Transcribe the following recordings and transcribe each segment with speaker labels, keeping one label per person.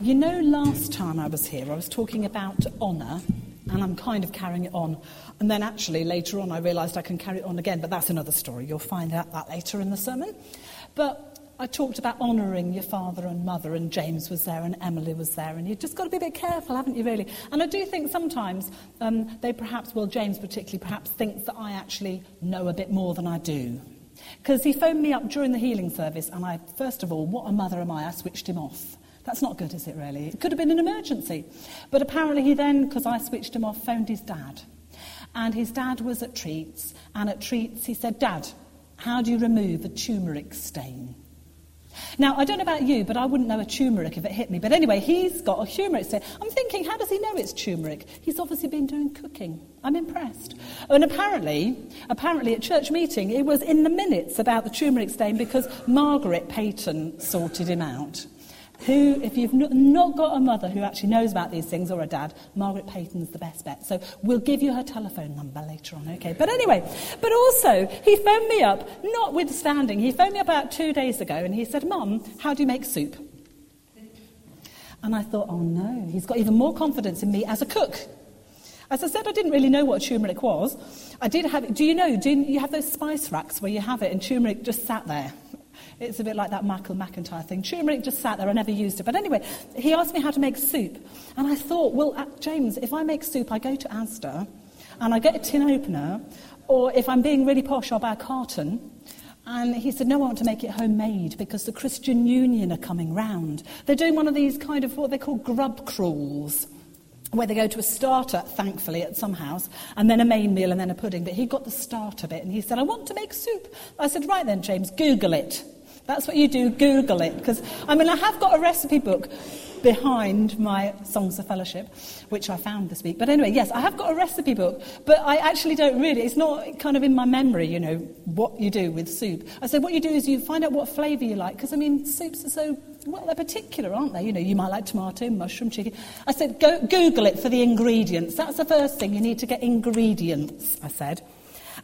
Speaker 1: You know, last time I was here, I was talking about honour, and I'm kind of carrying it on. And then actually, later on, I realised I can carry it on again, but that's another story. You'll find out that later in the sermon. But I talked about honouring your father and mother, and James was there, and Emily was there, and you've just got to be a bit careful, haven't you, really? And I do think sometimes um, they perhaps, well, James particularly, perhaps thinks that I actually know a bit more than I do. Because he phoned me up during the healing service, and I, first of all, what a mother am I, I switched him off. That's not good, is it, really? It could have been an emergency. But apparently, he then, because I switched him off, phoned his dad. And his dad was at treats, and at treats, he said, Dad, how do you remove a turmeric stain? Now, I don't know about you, but I wouldn't know a turmeric if it hit me. But anyway, he's got a turmeric stain. I'm thinking, how does he know it's turmeric? He's obviously been doing cooking. I'm impressed. And apparently, apparently at church meeting, it was in the minutes about the turmeric stain because Margaret Payton sorted him out who, if you've not got a mother who actually knows about these things or a dad, Margaret Payton's the best bet. So we'll give you her telephone number later on, okay? But anyway, but also, he phoned me up, notwithstanding, he phoned me about two days ago and he said, Mum, how do you make soup? And I thought, oh no, he's got even more confidence in me as a cook. As I said, I didn't really know what turmeric was. I did have it. Do you know, do you have those spice racks where you have it and turmeric just sat there? It's a bit like that Michael McIntyre thing. Turmeric just sat there, I never used it. But anyway, he asked me how to make soup. And I thought, well, uh, James, if I make soup, I go to Asda and I get a tin opener, or if I'm being really posh, I'll buy a carton. And he said, No, I want to make it homemade because the Christian Union are coming round. They're doing one of these kind of what they call grub crawls, where they go to a starter, thankfully, at some house, and then a main meal and then a pudding. But he got the starter bit and he said, I want to make soup. I said, Right then, James, Google it. That's what you do, Google it. Because, I mean, I have got a recipe book behind my Songs of Fellowship, which I found this week. But anyway, yes, I have got a recipe book, but I actually don't really, it's not kind of in my memory, you know, what you do with soup. I said, what you do is you find out what flavour you like, because, I mean, soups are so, well, they're particular, aren't they? You know, you might like tomato, mushroom, chicken. I said, go Google it for the ingredients. That's the first thing, you need to get ingredients, I said.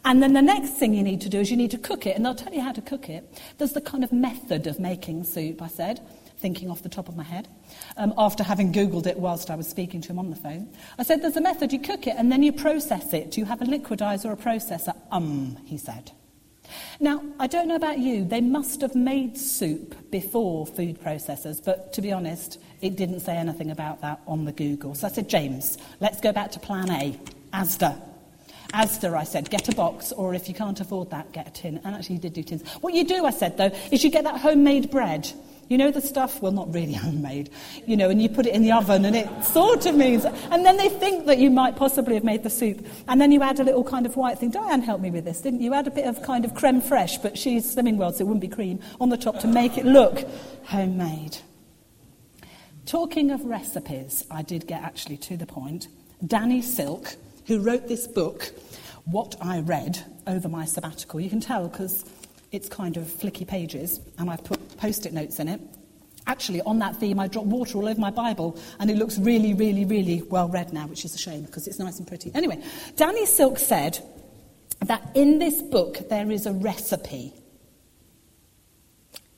Speaker 1: And then the next thing you need to do is you need to cook it, and I'll tell you how to cook it. There's the kind of method of making soup, I said, thinking off the top of my head, um, after having Googled it whilst I was speaking to him on the phone. I said, There's a method, you cook it, and then you process it. Do you have a liquidizer or a processor? Um, he said. Now, I don't know about you, they must have made soup before food processors, but to be honest, it didn't say anything about that on the Google. So I said, James, let's go back to plan A, Asda. Asda, I said, get a box, or if you can't afford that, get a tin. And actually, he did do tins. What you do, I said, though, is you get that homemade bread. You know the stuff? Well, not really homemade. You know, and you put it in the oven, and it sort of means. And then they think that you might possibly have made the soup. And then you add a little kind of white thing. Diane helped me with this, didn't you? Add a bit of kind of creme fraiche, but she's Slimming World, so it wouldn't be cream, on the top to make it look homemade. Talking of recipes, I did get actually to the point. Danny Silk who wrote this book, What I Read, over my sabbatical. You can tell because it's kind of flicky pages, and I've put post it notes in it. Actually, on that theme, I dropped water all over my Bible, and it looks really, really, really well read now, which is a shame because it's nice and pretty. Anyway, Danny Silk said that in this book there is a recipe.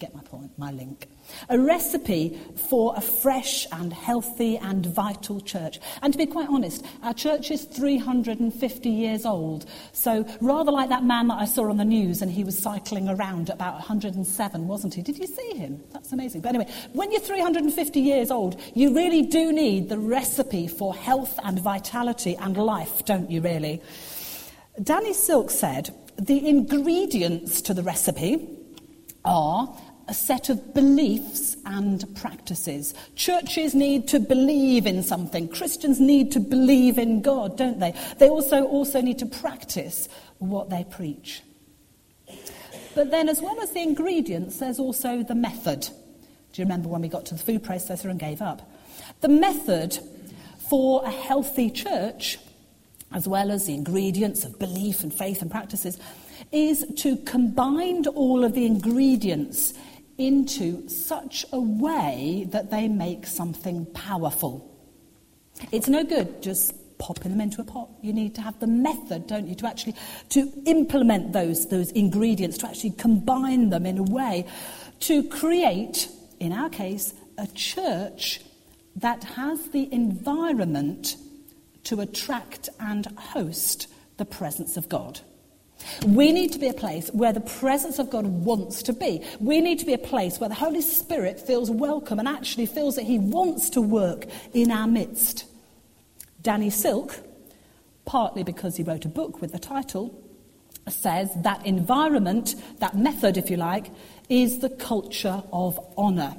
Speaker 1: Get my point, my link. A recipe for a fresh and healthy and vital church. And to be quite honest, our church is 350 years old. So rather like that man that I saw on the news and he was cycling around about 107, wasn't he? Did you see him? That's amazing. But anyway, when you're 350 years old, you really do need the recipe for health and vitality and life, don't you really? Danny Silk said, the ingredients to the recipe are a set of beliefs and practices. Churches need to believe in something. Christians need to believe in God, don't they? They also, also need to practice what they preach. But then, as well as the ingredients, there's also the method. Do you remember when we got to the food processor and gave up? The method for a healthy church, as well as the ingredients of belief and faith and practices, is to combine all of the ingredients into such a way that they make something powerful. It's no good just popping them into a pot. You need to have the method, don't you, to actually to implement those, those ingredients, to actually combine them in a way to create, in our case, a church that has the environment to attract and host the presence of God. We need to be a place where the presence of God wants to be. We need to be a place where the Holy Spirit feels welcome and actually feels that He wants to work in our midst. Danny Silk, partly because he wrote a book with the title, says that environment, that method, if you like, is the culture of honour.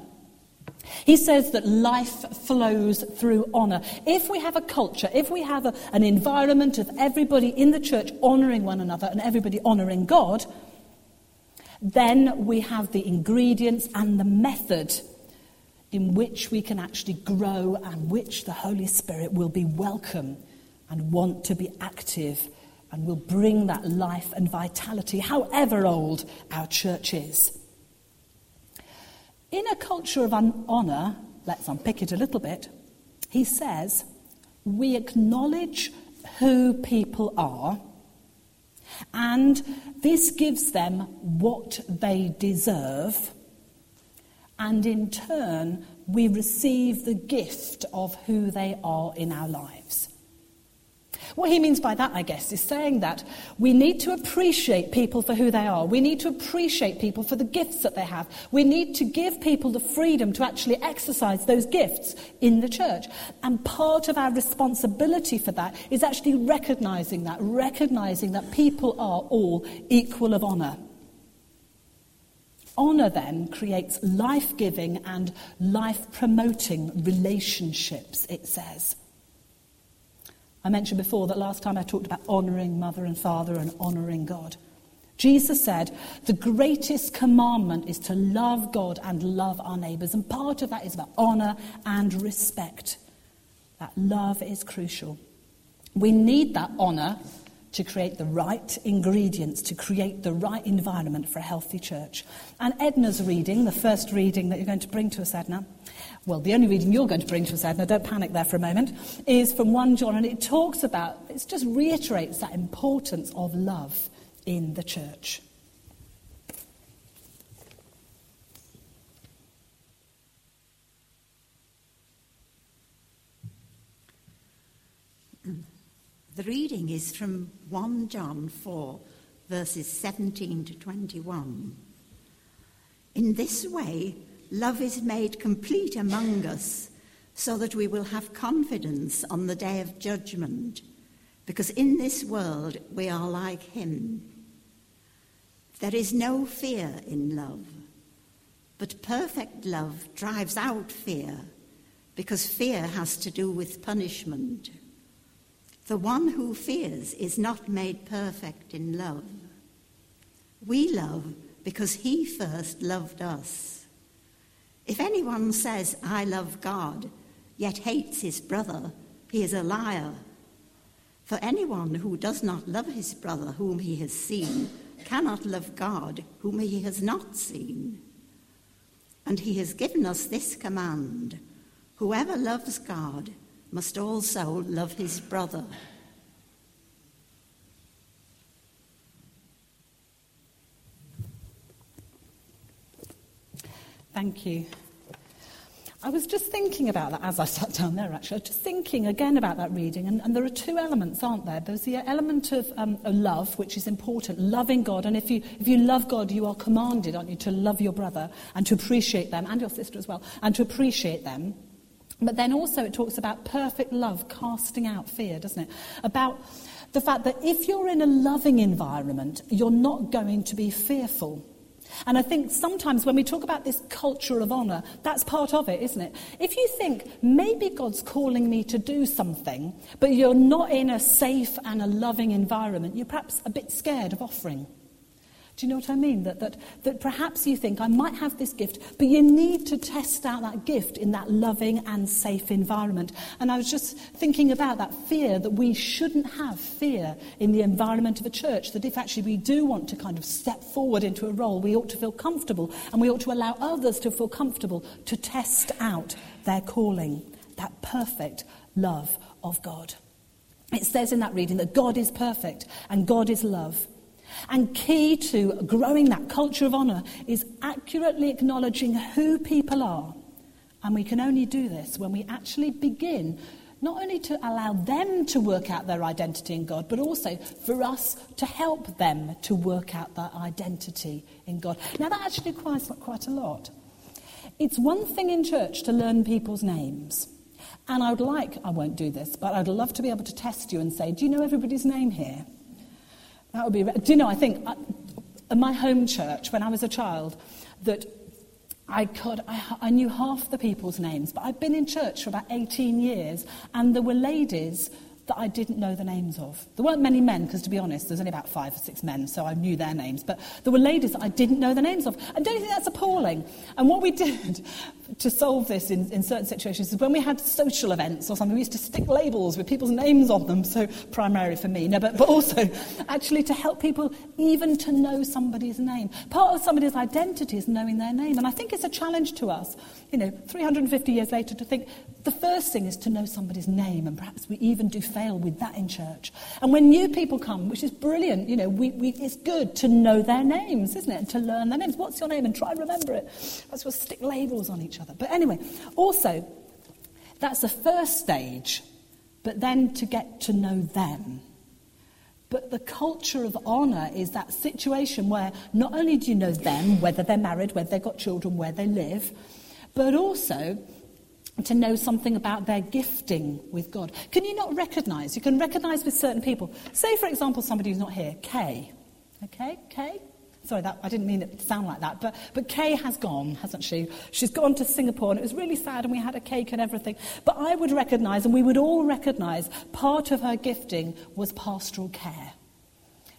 Speaker 1: He says that life flows through honour. If we have a culture, if we have a, an environment of everybody in the church honouring one another and everybody honouring God, then we have the ingredients and the method in which we can actually grow and which the Holy Spirit will be welcome and want to be active and will bring that life and vitality, however old our church is. In a culture of honour, let's unpick it a little bit, he says, we acknowledge who people are, and this gives them what they deserve, and in turn, we receive the gift of who they are in our lives. What he means by that, I guess, is saying that we need to appreciate people for who they are. We need to appreciate people for the gifts that they have. We need to give people the freedom to actually exercise those gifts in the church. And part of our responsibility for that is actually recognizing that, recognizing that people are all equal of honor. Honour then creates life giving and life promoting relationships, it says. I mentioned before that last time I talked about honouring mother and father and honouring God. Jesus said, The greatest commandment is to love God and love our neighbours. And part of that is about honour and respect. That love is crucial. We need that honour to create the right ingredients, to create the right environment for a healthy church. And Edna's reading, the first reading that you're going to bring to us, Edna, well, the only reading you're going to bring to us, Edna, don't panic there for a moment, is from 1 John, and it talks about, it just reiterates that importance of love in the church.
Speaker 2: The reading is from 1 John 4, verses 17 to 21. In this way, love is made complete among us so that we will have confidence on the day of judgment, because in this world we are like him. There is no fear in love, but perfect love drives out fear, because fear has to do with punishment. The one who fears is not made perfect in love. We love because he first loved us. If anyone says, I love God, yet hates his brother, he is a liar. For anyone who does not love his brother whom he has seen cannot love God whom he has not seen. And he has given us this command whoever loves God must also love his brother.
Speaker 1: Thank you. I was just thinking about that as I sat down there, actually. I was just thinking again about that reading, and, and there are two elements, aren't there? There's the element of, um, of love, which is important, loving God. And if you, if you love God, you are commanded, aren't you, to love your brother and to appreciate them, and your sister as well, and to appreciate them. But then also it talks about perfect love casting out fear, doesn't it? About the fact that if you're in a loving environment, you're not going to be fearful. And I think sometimes when we talk about this culture of honour, that's part of it, isn't it? If you think maybe God's calling me to do something, but you're not in a safe and a loving environment, you're perhaps a bit scared of offering. Do you know what I mean? That, that, that perhaps you think, I might have this gift, but you need to test out that gift in that loving and safe environment. And I was just thinking about that fear that we shouldn't have fear in the environment of a church, that if actually we do want to kind of step forward into a role, we ought to feel comfortable and we ought to allow others to feel comfortable to test out their calling, that perfect love of God. It says in that reading that God is perfect and God is love. And key to growing that culture of honour is accurately acknowledging who people are And we can only do this when we actually begin not only to allow them to work out their identity in God, but also for us to help them to work out that identity in God. Now, that actually requires quite a lot. It's one thing in church to learn people's names. And I would like, I won't do this, but I'd love to be able to test you and say, Do you know everybody's name here? That would be. Do you know, I think uh, at my home church, when I was a child, that I could, I, I, knew half the people's names, but I'd been in church for about 18 years, and there were ladies that I didn't know the names of. There weren't many men, because to be honest, there's only about five or six men, so I knew their names. But there were ladies that I didn't know the names of. And don't you think that's appalling? And what we did to solve this in, in certain situations is when we had social events or something, we used to stick labels with people's names on them, so primarily for me, no, but, but also actually to help people even to know somebody's name. Part of somebody's identity is knowing their name. And I think it's a challenge to us, you know, 350 years later, to think the first thing is to know somebody's name, and perhaps we even do fail with that in church. And when new people come, which is brilliant, you know, we, we, it's good to know their names, isn't it? And to learn their names. What's your name? And try and remember it. That's what stick labels on each other. But anyway, also, that's the first stage, but then to get to know them. But the culture of honour is that situation where not only do you know them, whether they're married, whether they've got children, where they live, but also to know something about their gifting with God. Can you not recognize? You can recognize with certain people. Say, for example, somebody who's not here, Kay. Okay, Kay? Sorry, that, I didn't mean it to sound like that, but, but Kay has gone, hasn't she? She's gone to Singapore, and it was really sad, and we had a cake and everything. But I would recognize, and we would all recognize, part of her gifting was pastoral care.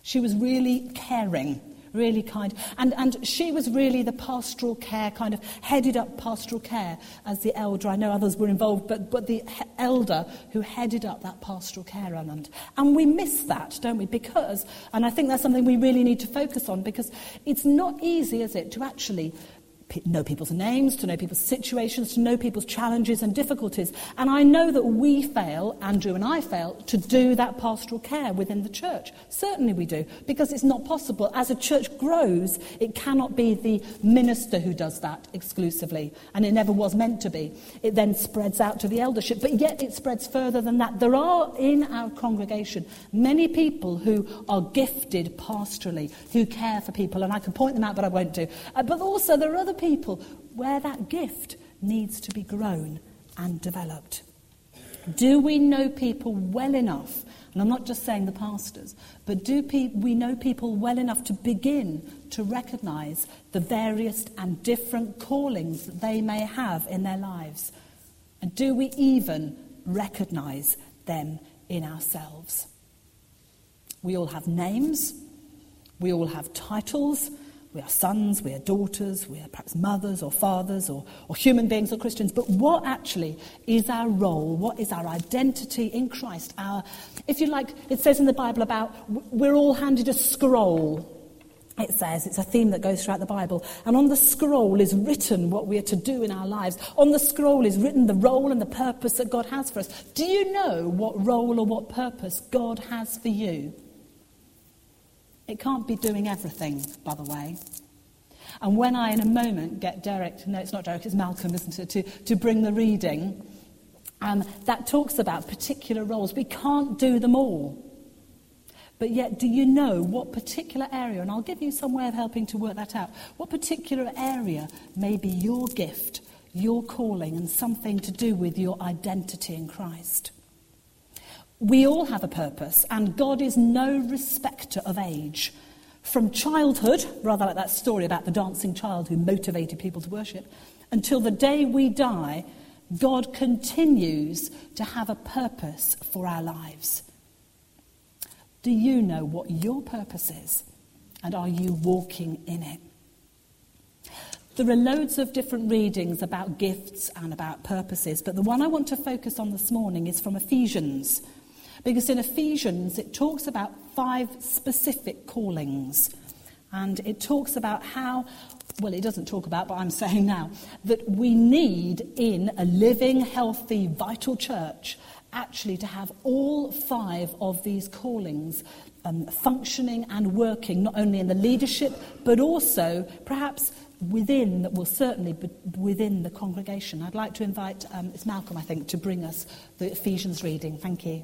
Speaker 1: She was really caring really kind. And, and she was really the pastoral care, kind of headed up pastoral care as the elder. I know others were involved, but, but the he- elder who headed up that pastoral care element. And we miss that, don't we? Because, and I think that's something we really need to focus on, because it's not easy, is it, to actually know people's names, to know people's situations, to know people's challenges and difficulties. And I know that we fail, Andrew and I fail, to do that pastoral care within the church. Certainly we do, because it's not possible. As a church grows, it cannot be the minister who does that exclusively, and it never was meant to be. It then spreads out to the eldership, but yet it spreads further than that. There are in our congregation many people who are gifted pastorally, who care for people, and I can point them out, but I won't do. Uh, but also there are other people where that gift needs to be grown and developed. Do we know people well enough? And I'm not just saying the pastors, but do pe- we know people well enough to begin to recognize the various and different callings that they may have in their lives? And do we even recognize them in ourselves? We all have names, we all have titles, we are sons, we are daughters, we are perhaps mothers or fathers or, or human beings or Christians. But what actually is our role? What is our identity in Christ? Our, if you like, it says in the Bible about we're all handed a scroll. It says it's a theme that goes throughout the Bible. And on the scroll is written what we are to do in our lives. On the scroll is written the role and the purpose that God has for us. Do you know what role or what purpose God has for you? It can't be doing everything, by the way. And when I, in a moment, get Derek, no, it's not Derek, it's Malcolm, isn't it, to, to bring the reading, um, that talks about particular roles. We can't do them all. But yet, do you know what particular area, and I'll give you some way of helping to work that out, what particular area may be your gift, your calling, and something to do with your identity in Christ? We all have a purpose, and God is no respecter of age. From childhood, rather like that story about the dancing child who motivated people to worship, until the day we die, God continues to have a purpose for our lives. Do you know what your purpose is? And are you walking in it? There are loads of different readings about gifts and about purposes, but the one I want to focus on this morning is from Ephesians because in Ephesians, it talks about five specific callings. And it talks about how, well, it doesn't talk about, but I'm saying now, that we need in a living, healthy, vital church actually to have all five of these callings um, functioning and working, not only in the leadership, but also perhaps within, that well, certainly within the congregation. I'd like to invite, um, it's Malcolm, I think, to bring us the Ephesians reading. Thank you.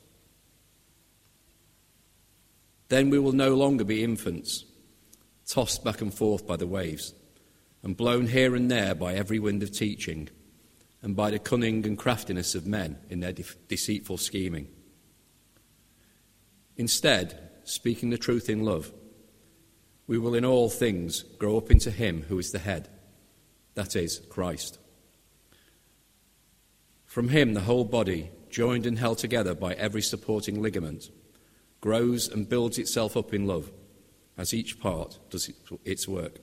Speaker 3: Then we will no longer be infants, tossed back and forth by the waves, and blown here and there by every wind of teaching, and by the cunning and craftiness of men in their de- deceitful scheming. Instead, speaking the truth in love, we will in all things grow up into Him who is the head, that is, Christ. From Him, the whole body, joined and held together by every supporting ligament, grows and builds itself up in love as each part does its work.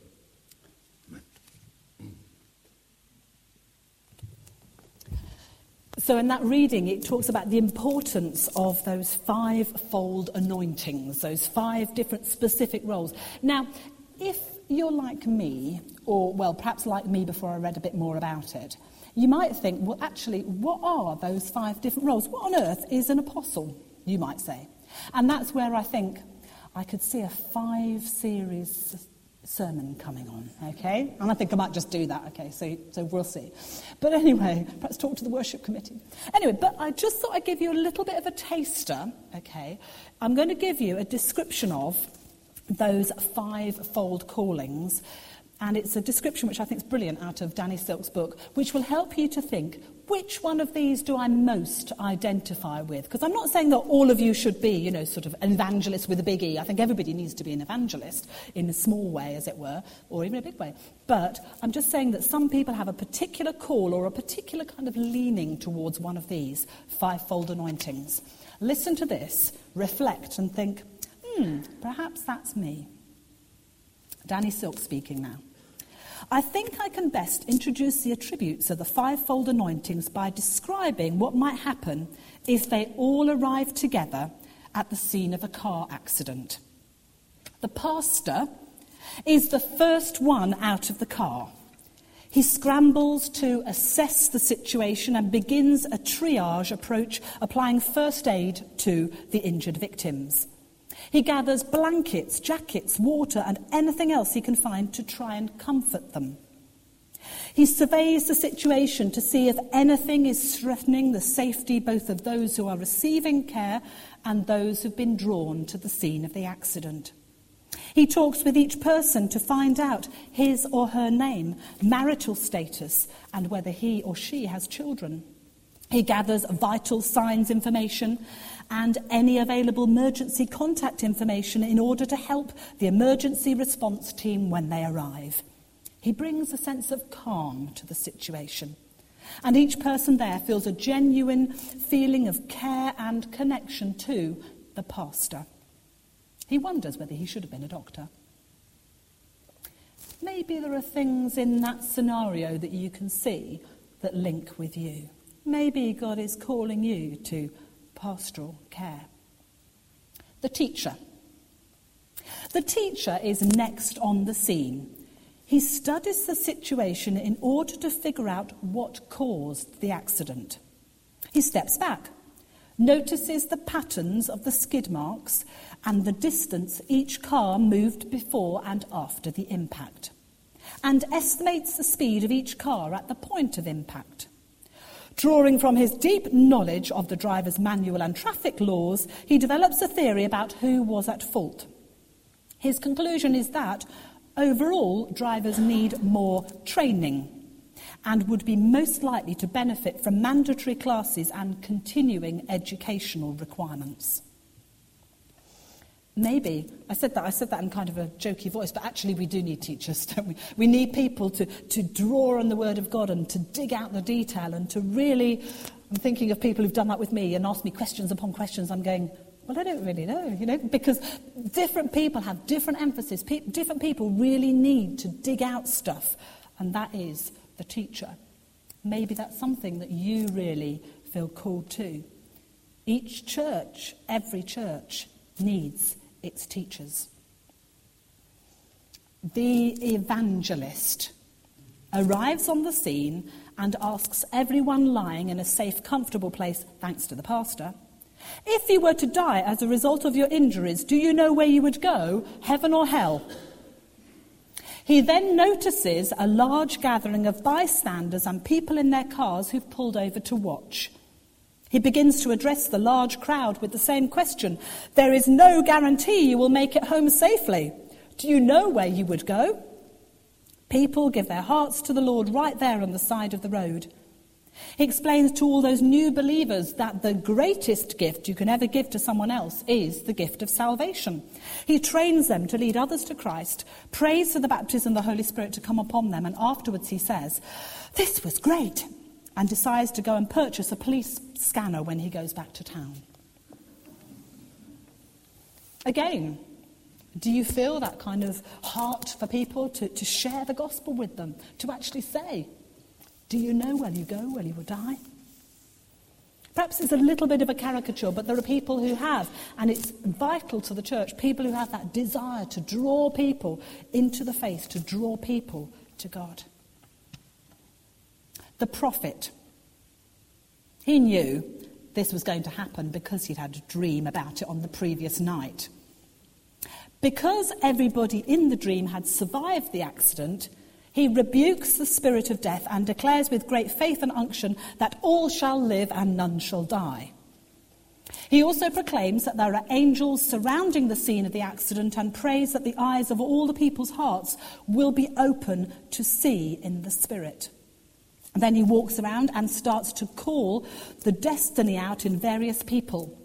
Speaker 1: So, in that reading, it talks about the importance of those five-fold anointings, those five different specific roles. Now, if you're like me, or, well, perhaps like me before I read a bit more about it, you might think, well, actually, what are those five different roles? What on earth is an apostle, you might say? And that's where I think I could see a five series sermon coming on, okay? And I think I might just do that, okay? So, so we'll see. But anyway, perhaps talk to the worship committee. Anyway, but I just thought I'd give you a little bit of a taster, okay? I'm going to give you a description of those five-fold callings and it's a description which I think is brilliant out of Danny Silk's book, which will help you to think which one of these do I most identify with? Because I'm not saying that all of you should be, you know, sort of an evangelist with a big E. I think everybody needs to be an evangelist in a small way, as it were, or even a big way. But I'm just saying that some people have a particular call or a particular kind of leaning towards one of these fivefold anointings. Listen to this, reflect, and think, hmm, perhaps that's me. Danny Silk speaking now. I think I can best introduce the attributes of the fivefold anointings by describing what might happen if they all arrive together at the scene of a car accident. The pastor is the first one out of the car. He scrambles to assess the situation and begins a triage approach, applying first aid to the injured victims. He gathers blankets, jackets, water, and anything else he can find to try and comfort them. He surveys the situation to see if anything is threatening the safety both of those who are receiving care and those who've been drawn to the scene of the accident. He talks with each person to find out his or her name, marital status, and whether he or she has children. He gathers vital signs information and any available emergency contact information in order to help the emergency response team when they arrive. He brings a sense of calm to the situation. And each person there feels a genuine feeling of care and connection to the pastor. He wonders whether he should have been a doctor. Maybe there are things in that scenario that you can see that link with you. Maybe God is calling you to pastoral care. The teacher. The teacher is next on the scene. He studies the situation in order to figure out what caused the accident. He steps back, notices the patterns of the skid marks and the distance each car moved before and after the impact, and estimates the speed of each car at the point of impact. Drawing from his deep knowledge of the driver's manual and traffic laws, he develops a theory about who was at fault. His conclusion is that overall, drivers need more training and would be most likely to benefit from mandatory classes and continuing educational requirements. Maybe. I said that, I said that in kind of a jokey voice, but actually we do need teachers, don't we? We need people to, to draw on the Word of God and to dig out the detail and to really, I'm thinking of people who've done that with me and asked me questions upon questions. I'm going, Well, I don't really know, you know, because different people have different emphasis. Pe- different people really need to dig out stuff, and that is the teacher. Maybe that's something that you really feel called to. Each church, every church, needs its teachers. The evangelist arrives on the scene and asks everyone lying in a safe, comfortable place, thanks to the pastor, if you were to die as a result of your injuries, do you know where you would go, heaven or hell? He then notices a large gathering of bystanders and people in their cars who've pulled over to watch. He begins to address the large crowd with the same question There is no guarantee you will make it home safely. Do you know where you would go? People give their hearts to the Lord right there on the side of the road. He explains to all those new believers that the greatest gift you can ever give to someone else is the gift of salvation. He trains them to lead others to Christ, prays for the baptism of the Holy Spirit to come upon them, and afterwards he says, This was great, and decides to go and purchase a police scanner when he goes back to town. Again, do you feel that kind of heart for people to, to share the gospel with them, to actually say, Do you know where you go, where you will die? Perhaps it's a little bit of a caricature, but there are people who have, and it's vital to the church, people who have that desire to draw people into the faith, to draw people to God. The prophet, he knew this was going to happen because he'd had a dream about it on the previous night. Because everybody in the dream had survived the accident, he rebukes the spirit of death and declares with great faith and unction that all shall live and none shall die. He also proclaims that there are angels surrounding the scene of the accident and prays that the eyes of all the people's hearts will be open to see in the Spirit. Then he walks around and starts to call the destiny out in various people.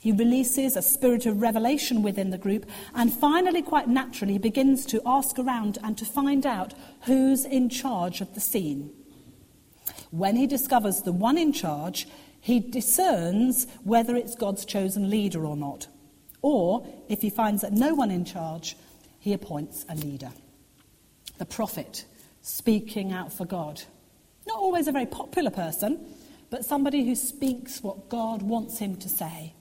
Speaker 1: He releases a spirit of revelation within the group, and finally, quite naturally, begins to ask around and to find out who's in charge of the scene. When he discovers the one in charge, he discerns whether it's God's chosen leader or not. Or, if he finds that no one in charge, he appoints a leader. The prophet, speaking out for God. Not always a very popular person, but somebody who speaks what God wants him to say.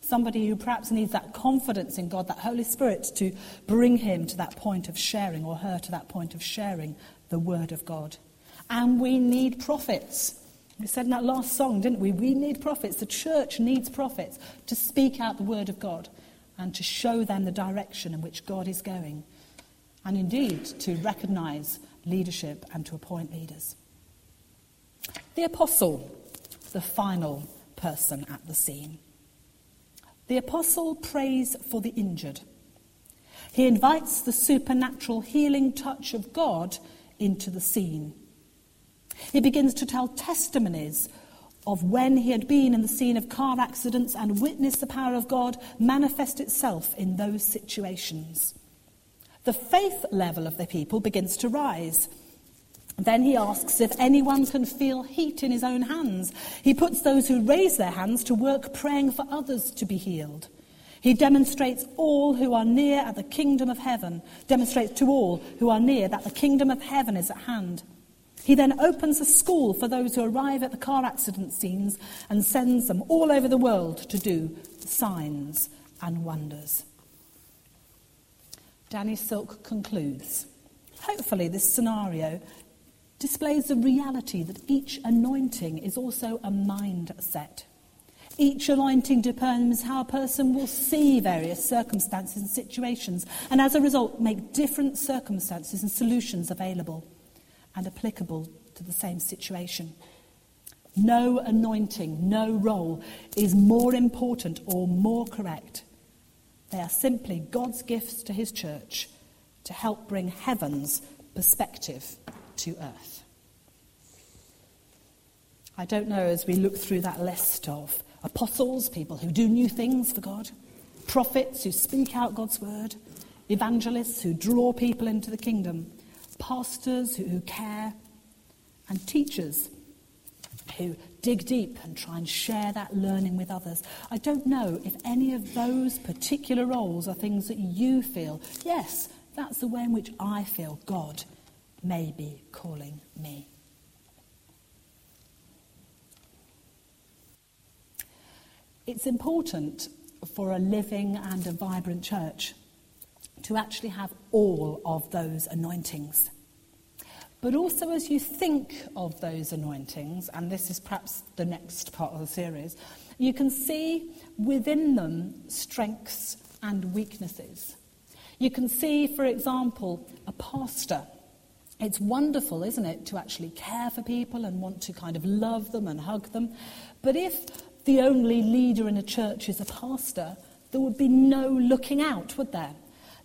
Speaker 1: Somebody who perhaps needs that confidence in God, that Holy Spirit, to bring him to that point of sharing or her to that point of sharing the Word of God. And we need prophets. We said in that last song, didn't we? We need prophets. The church needs prophets to speak out the Word of God and to show them the direction in which God is going. And indeed, to recognize leadership and to appoint leaders. The apostle, the final person at the scene. The apostle prays for the injured. He invites the supernatural healing touch of God into the scene. He begins to tell testimonies of when he had been in the scene of car accidents and witnessed the power of God manifest itself in those situations. The faith level of the people begins to rise. Then he asks if anyone can feel heat in his own hands. He puts those who raise their hands to work praying for others to be healed. He demonstrates all who are near at the kingdom of heaven, demonstrates to all who are near that the kingdom of heaven is at hand. He then opens a school for those who arrive at the car accident scenes and sends them all over the world to do signs and wonders. Danny Silk concludes. Hopefully, this scenario displays the reality that each anointing is also a mindset. Each anointing determines how a person will see various circumstances and situations, and as a result, make different circumstances and solutions available and applicable to the same situation. No anointing, no role is more important or more correct. They are simply God's gifts to his church to help bring heaven's perspective to earth. I don't know as we look through that list of apostles, people who do new things for God, prophets who speak out God's word, evangelists who draw people into the kingdom, pastors who, care, and teachers who dig deep and try and share that learning with others. I don't know if any of those particular roles are things that you feel, yes, that's the way in which I feel God may be calling me. It's important for a living and a vibrant church to actually have all of those anointings. But also, as you think of those anointings, and this is perhaps the next part of the series, you can see within them strengths and weaknesses. You can see, for example, a pastor. It's wonderful, isn't it, to actually care for people and want to kind of love them and hug them. But if the only leader in a church is a pastor, there would be no looking out, would there?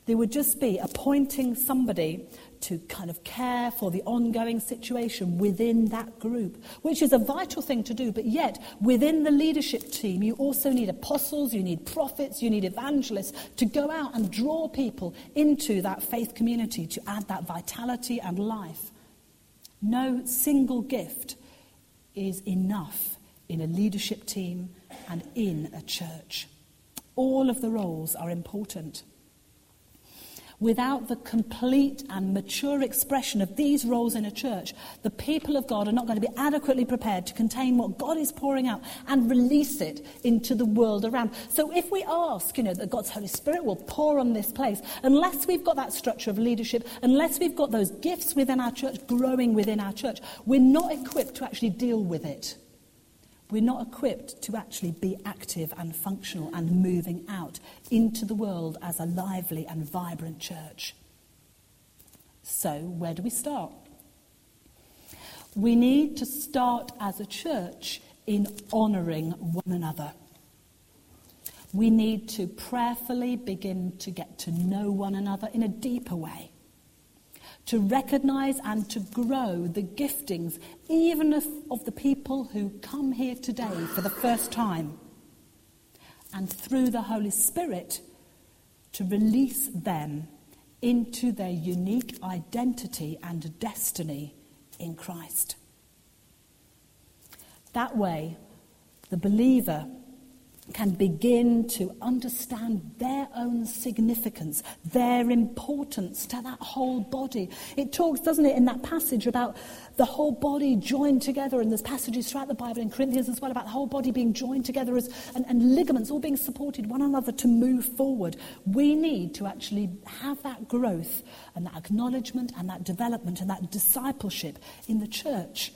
Speaker 1: There would just be appointing somebody to kind of care for the ongoing situation within that group, which is a vital thing to do. But yet, within the leadership team, you also need apostles, you need prophets, you need evangelists to go out and draw people into that faith community to add that vitality and life. No single gift is enough in a leadership team and in a church. All of the roles are important. Without the complete and mature expression of these roles in a church, the people of God are not going to be adequately prepared to contain what God is pouring out and release it into the world around. So if we ask, you know, that God's Holy Spirit will pour on this place, unless we've got that structure of leadership, unless we've got those gifts within our church growing within our church, we're not equipped to actually deal with it we're not equipped to actually be active and functional and moving out into the world as a lively and vibrant church. So, where do we start? We need to start as a church in honouring one another. We need to prayerfully begin to get to know one another in a deeper way to recognize and to grow the giftings, even of, of the people who come here today for the first time. And through the Holy Spirit, to release them into their unique identity and destiny in Christ. That way, the believer can begin to understand their own significance, their importance to that whole body. It talks, doesn't it, in that passage about the whole body joined together, and there's passages throughout the Bible in Corinthians as well about the whole body being joined together as, and, and ligaments all being supported one another to move forward. We need to actually have that growth and that acknowledgement and that development and that discipleship in the church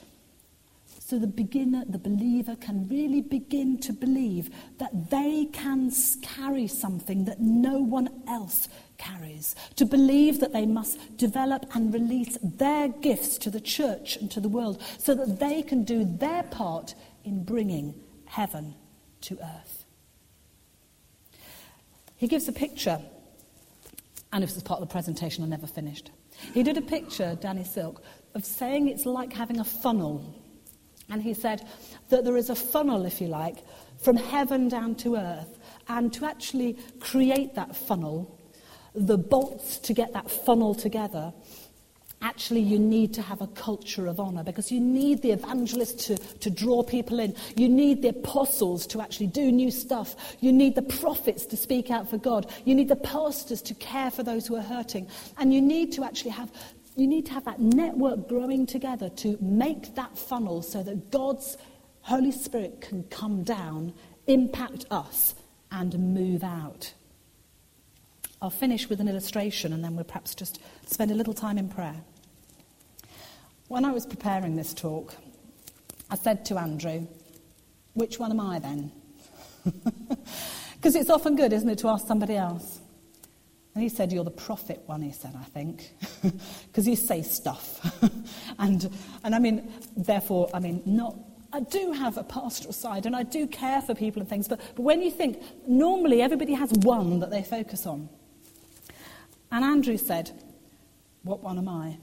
Speaker 1: so the beginner, the believer can really begin to believe that they can carry something that no one else carries. To believe that they must develop and release their gifts to the church and to the world so that they can do their part in bringing heaven to earth. He gives a picture, and this is part of the presentation I never finished. He did a picture, Danny Silk, of saying it's like having a funnel and he said that there is a funnel, if you like, from heaven down to earth. And to actually create that funnel, the bolts to get that funnel together, actually you need to have a culture of honour because you need the evangelists to, to draw people in. You need the apostles to actually do new stuff. You need the prophets to speak out for God. You need the pastors to care for those who are hurting. And you need to actually have you need to have that network growing together to make that funnel so that God's Holy Spirit can come down, impact us, and move out. I'll finish with an illustration and then we'll perhaps just spend a little time in prayer. When I was preparing this talk, I said to Andrew, Which one am I then? Because it's often good, isn't it, to ask somebody else. And he said, You're the prophet one, he said, I think, because you say stuff. and, and I mean, therefore, I mean, not. I do have a pastoral side and I do care for people and things, but, but when you think, normally everybody has one that they focus on. And Andrew said, What one am I?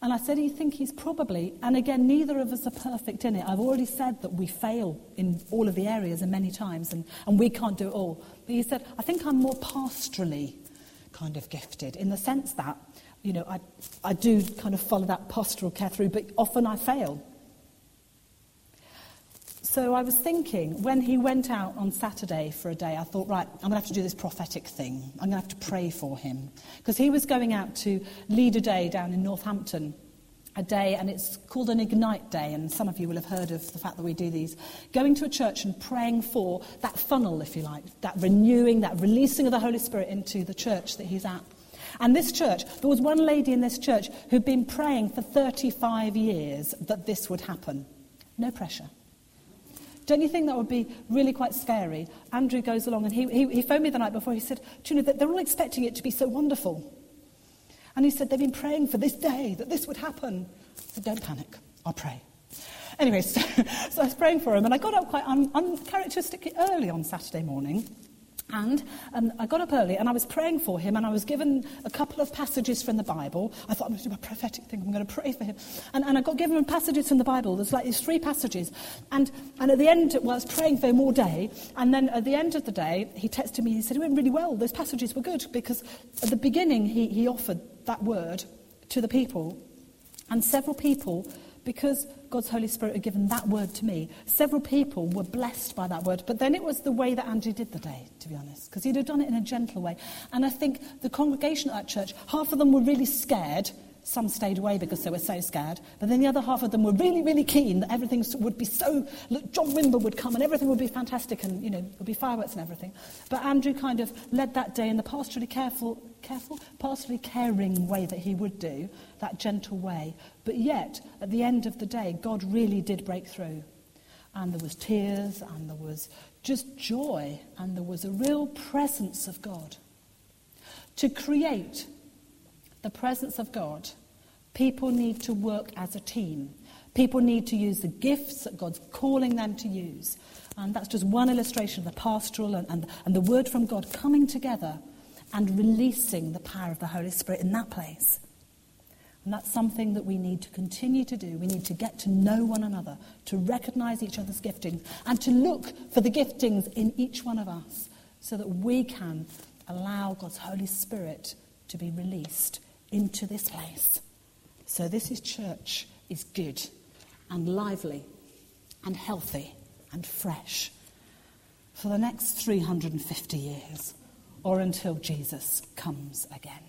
Speaker 1: And I said, You think he's probably, and again, neither of us are perfect in it. I've already said that we fail in all of the areas and many times, and, and we can't do it all. He said, I think I'm more pastorally kind of gifted in the sense that, you know, I, I do kind of follow that pastoral care through, but often I fail. So I was thinking, when he went out on Saturday for a day, I thought, right, I'm going to have to do this prophetic thing. I'm going to have to pray for him. Because he was going out to lead a day down in Northampton, a day, and it's called an Ignite Day, and some of you will have heard of the fact that we do these. Going to a church and praying for that funnel, if you like, that renewing, that releasing of the Holy Spirit into the church that he's at. And this church, there was one lady in this church who'd been praying for 35 years that this would happen. No pressure. Don't you think that would be really quite scary? Andrew goes along and he, he, he phoned me the night before. He said, Do you know, they're all expecting it to be so wonderful. And he said, They've been praying for this day, that this would happen. I said, Don't panic, I'll pray. Anyway, so, so I was praying for him, and I got up quite un, uncharacteristically early on Saturday morning. And um, I got up early and I was praying for him, and I was given a couple of passages from the Bible. I thought, I'm going to do a prophetic thing, I'm going to pray for him. And, and I got given passages from the Bible. There's like these three passages. And, and at the end, well, I was praying for him all day. And then at the end of the day, he texted me, he said, It went really well. Those passages were good because at the beginning, he, he offered that word to the people. And several people because God's Holy Spirit had given that word to me, several people were blessed by that word. But then it was the way that Andrew did the day, to be honest, because he'd have done it in a gentle way. And I think the congregation at that church, half of them were really scared. Some stayed away because they were so scared. But then the other half of them were really, really keen that everything would be so. Look, John Wimber would come and everything would be fantastic and, you know, there would be fireworks and everything. But Andrew kind of led that day in the pastorally careful, careful, pastorally caring way that he would do, that gentle way. But yet, at the end of the day, God really did break through. And there was tears, and there was just joy, and there was a real presence of God. To create the presence of God, people need to work as a team. People need to use the gifts that God's calling them to use. And that's just one illustration of the pastoral and, and, and the word from God coming together and releasing the power of the Holy Spirit in that place. And that's something that we need to continue to do. We need to get to know one another, to recognize each other's giftings, and to look for the giftings in each one of us so that we can allow God's Holy Spirit to be released into this place. So this is church is good and lively and healthy and fresh for the next 350 years or until Jesus comes again.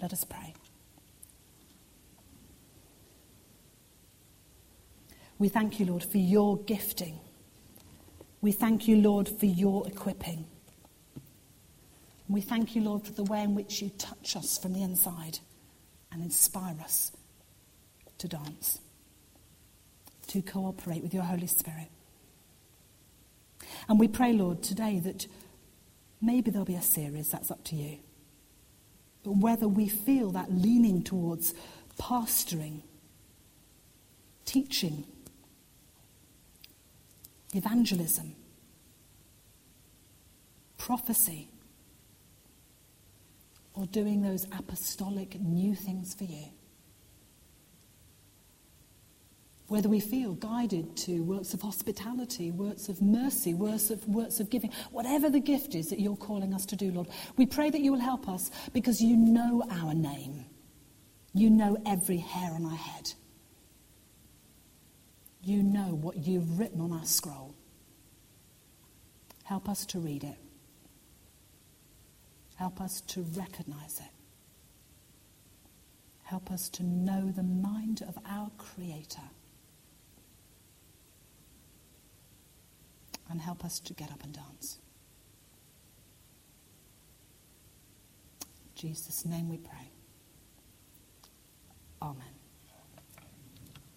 Speaker 1: Let us pray. We thank you, Lord, for your gifting. We thank you, Lord, for your equipping. We thank you, Lord, for the way in which you touch us from the inside and inspire us to dance, to cooperate with your Holy Spirit. And we pray, Lord, today that maybe there'll be a series, that's up to you. But whether we feel that leaning towards pastoring, teaching, evangelism, prophecy, or doing those apostolic new things for you. Whether we feel guided to works of hospitality, works of mercy, works of, works of giving, whatever the gift is that you're calling us to do, Lord, we pray that you will help us because you know our name. You know every hair on our head you know what you've written on our scroll. Help us to read it. Help us to recognize it. Help us to know the mind of our Creator. And help us to get up and dance. In Jesus' name we pray. Amen.